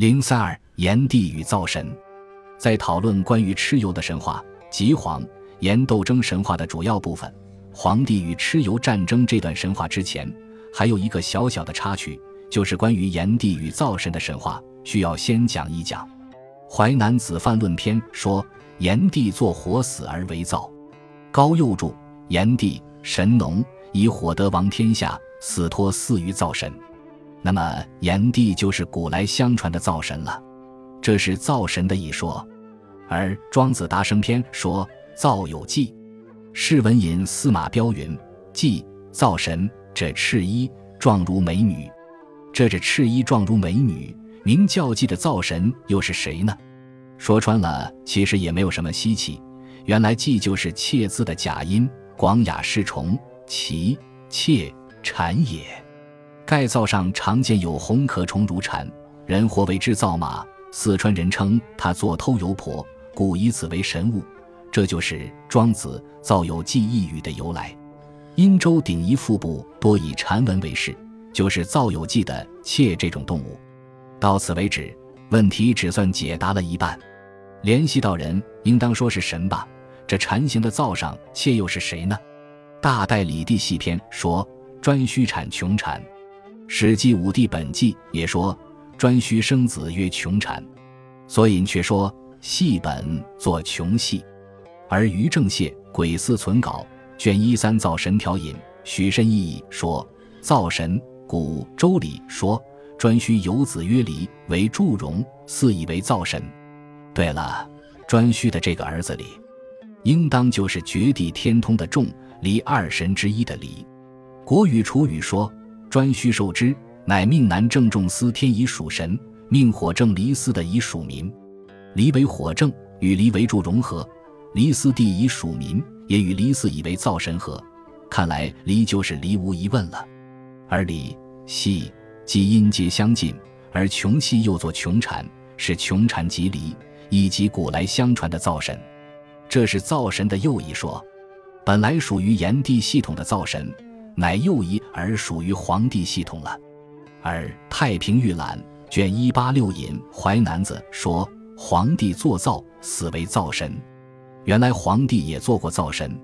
零三二炎帝与灶神，在讨论关于蚩尤的神话及黄炎斗争神话的主要部分，黄帝与蚩尤战争这段神话之前，还有一个小小的插曲，就是关于炎帝与灶神的神话，需要先讲一讲。《淮南子·范论篇》说：“炎帝作火死而为灶。”高佑注：“炎帝神农，以火得王天下，死托祀于灶神。”那么，炎帝就是古来相传的灶神了，这是灶神的一说。而《庄子·达生篇》说：“灶有祭。”世文引司马彪云：“祭灶神者，赤衣状如美女。”这这赤衣状如美女，名叫祭的灶神又是谁呢？说穿了，其实也没有什么稀奇。原来祭就是妾字的假音，广雅侍从，其妾蝉也。盖灶上常见有红壳虫如蝉，人或为之灶马。四川人称它做偷油婆，故以此为神物。这就是庄子造有记一语的由来。殷周鼎彝腹部多以蝉纹为饰，就是造有记的妾这种动物。到此为止，问题只算解答了一半。联系到人，应当说是神吧？这蝉形的灶上妾又是谁呢？大代李地细篇说：颛顼产穷蝉。《史记·武帝本纪》也说：“颛顼生子曰穷产。”所引却说：“戏本作穷戏。”而于正燮《鬼司存稿》卷一三灶神条引许慎意义说：“灶神，古周礼说颛顼有子曰离，为祝融，似以为灶神。”对了，颛顼的这个儿子离，应当就是绝地天通的众离二神之一的离。《国语·楚语》说。颛顼受之，乃命南正仲司天以属神，命火正离司的以属民。离为火正，与离为柱融合。离司地以属民，也与离司以为灶神合。看来离就是离，无疑问了。而离、系、即音皆相近，而穷系又作穷产，是穷产即离，以及古来相传的灶神。这是灶神的又一说。本来属于炎帝系统的灶神。乃又一而属于皇帝系统了，而《太平御览》卷一八六引《淮南子》说黄帝作灶，死为灶神。原来黄帝也做过灶神，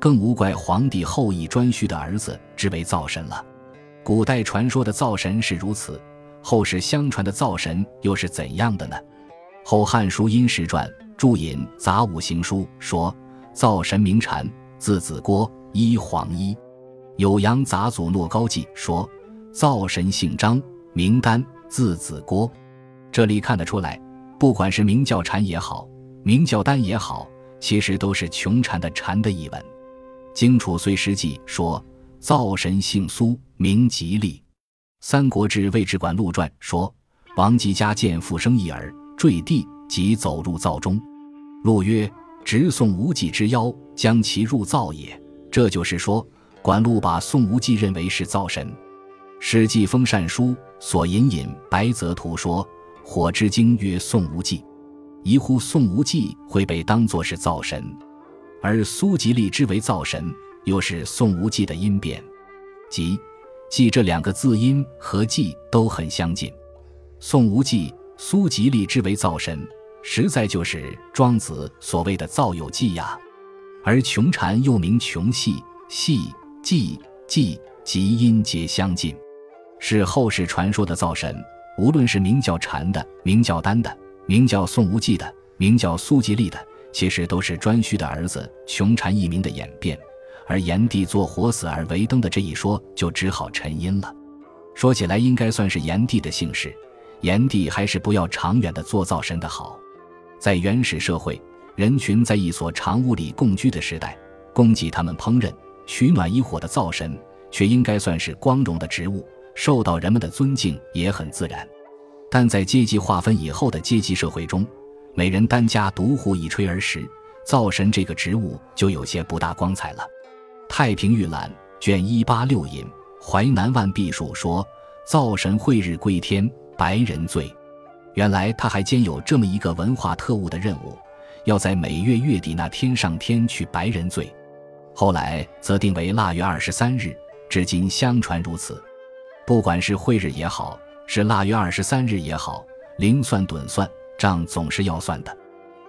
更无怪黄帝后裔颛顼的儿子之为灶神了。古代传说的灶神是如此，后世相传的灶神又是怎样的呢？《后汉书·殷实传》注引《杂五行书》说灶神名禅，字子郭，一黄一。酉阳杂祖诺高记说：“灶神姓张，名丹，字子郭。”这里看得出来，不管是名叫禅也好，名叫丹也好，其实都是穷禅的禅的译文。《荆楚岁时记》说：“灶神姓苏，名吉利。”《三国志·魏志馆录传》说：“王吉家见复生一儿，坠地，即走入灶中。”陆曰：“直送无忌之妖，将其入灶也。”这就是说。管路把宋无忌认为是灶神，《史记·封禅书》所引引白泽图说：“火之精曰宋无忌，疑乎宋无忌会被当作是灶神，而苏吉利之为灶神，又是宋无忌的音变，即‘忌’这两个字音和‘忌’都很相近。宋无忌、苏吉利之为灶神，实在就是庄子所谓的灶有忌呀。而穷禅又名穷系系。”祭祭及音皆相近，是后世传说的灶神。无论是名叫禅的、名叫丹的、名叫宋无忌的、名叫苏吉利的，其实都是颛顼的儿子穷禅一名的演变。而炎帝做火死而为灯的这一说，就只好沉阴了。说起来，应该算是炎帝的姓氏。炎帝还是不要长远的做灶神的好。在原始社会，人群在一所长屋里共居的时代，供给他们烹饪。取暖一火的灶神，却应该算是光荣的职务，受到人们的尊敬也很自然。但在阶级划分以后的阶级社会中，每人单家独户一炊而食，灶神这个职务就有些不大光彩了。《太平御览》卷一八六引《淮南万毕书》说：“灶神会日归天，白人醉。”原来他还兼有这么一个文化特务的任务，要在每月月底那天上天去白人醉。后来则定为腊月二十三日，至今相传如此。不管是晦日也好，是腊月二十三日也好，零算趸算，账总是要算的。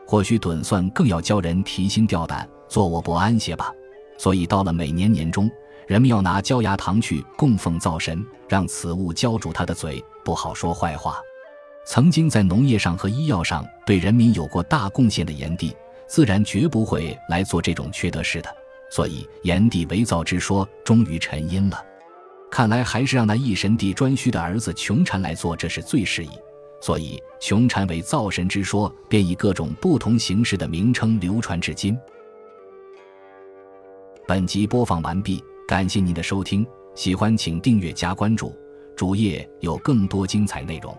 或许趸算更要教人提心吊胆，坐卧不安些吧。所以到了每年年中，人们要拿焦牙糖去供奉灶神，让此物浇住他的嘴，不好说坏话。曾经在农业上和医药上对人民有过大贡献的炎帝，自然绝不会来做这种缺德事的。所以炎帝为灶之说终于沉阴了。看来还是让那一神帝颛顼的儿子穷禅来做，这是最适宜。所以穷禅为灶神之说，便以各种不同形式的名称流传至今。本集播放完毕，感谢您的收听，喜欢请订阅加关注，主页有更多精彩内容。